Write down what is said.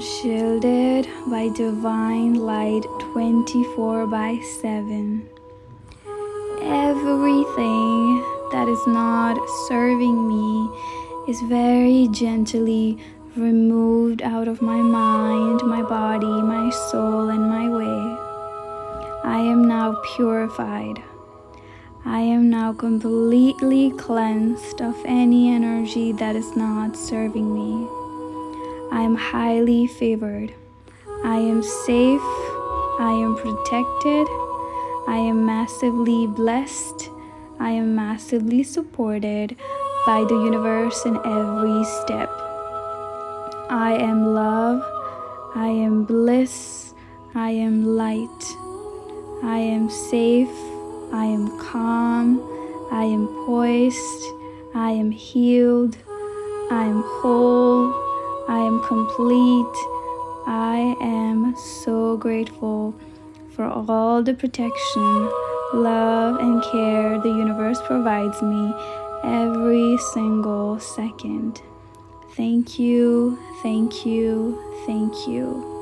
shielded by divine light 24 by 7. Everything that is not serving me is very gently removed out of my mind, my body, my soul, and my way. I am now purified. I am now completely cleansed of any energy that is not serving me. I am highly favored. I am safe. I am protected. I am massively blessed. I am massively supported by the universe in every step. I am love. I am bliss. I am light. I am safe. I am calm. I am poised. I am healed. I am whole. Complete. I am so grateful for all the protection, love, and care the universe provides me every single second. Thank you, thank you, thank you.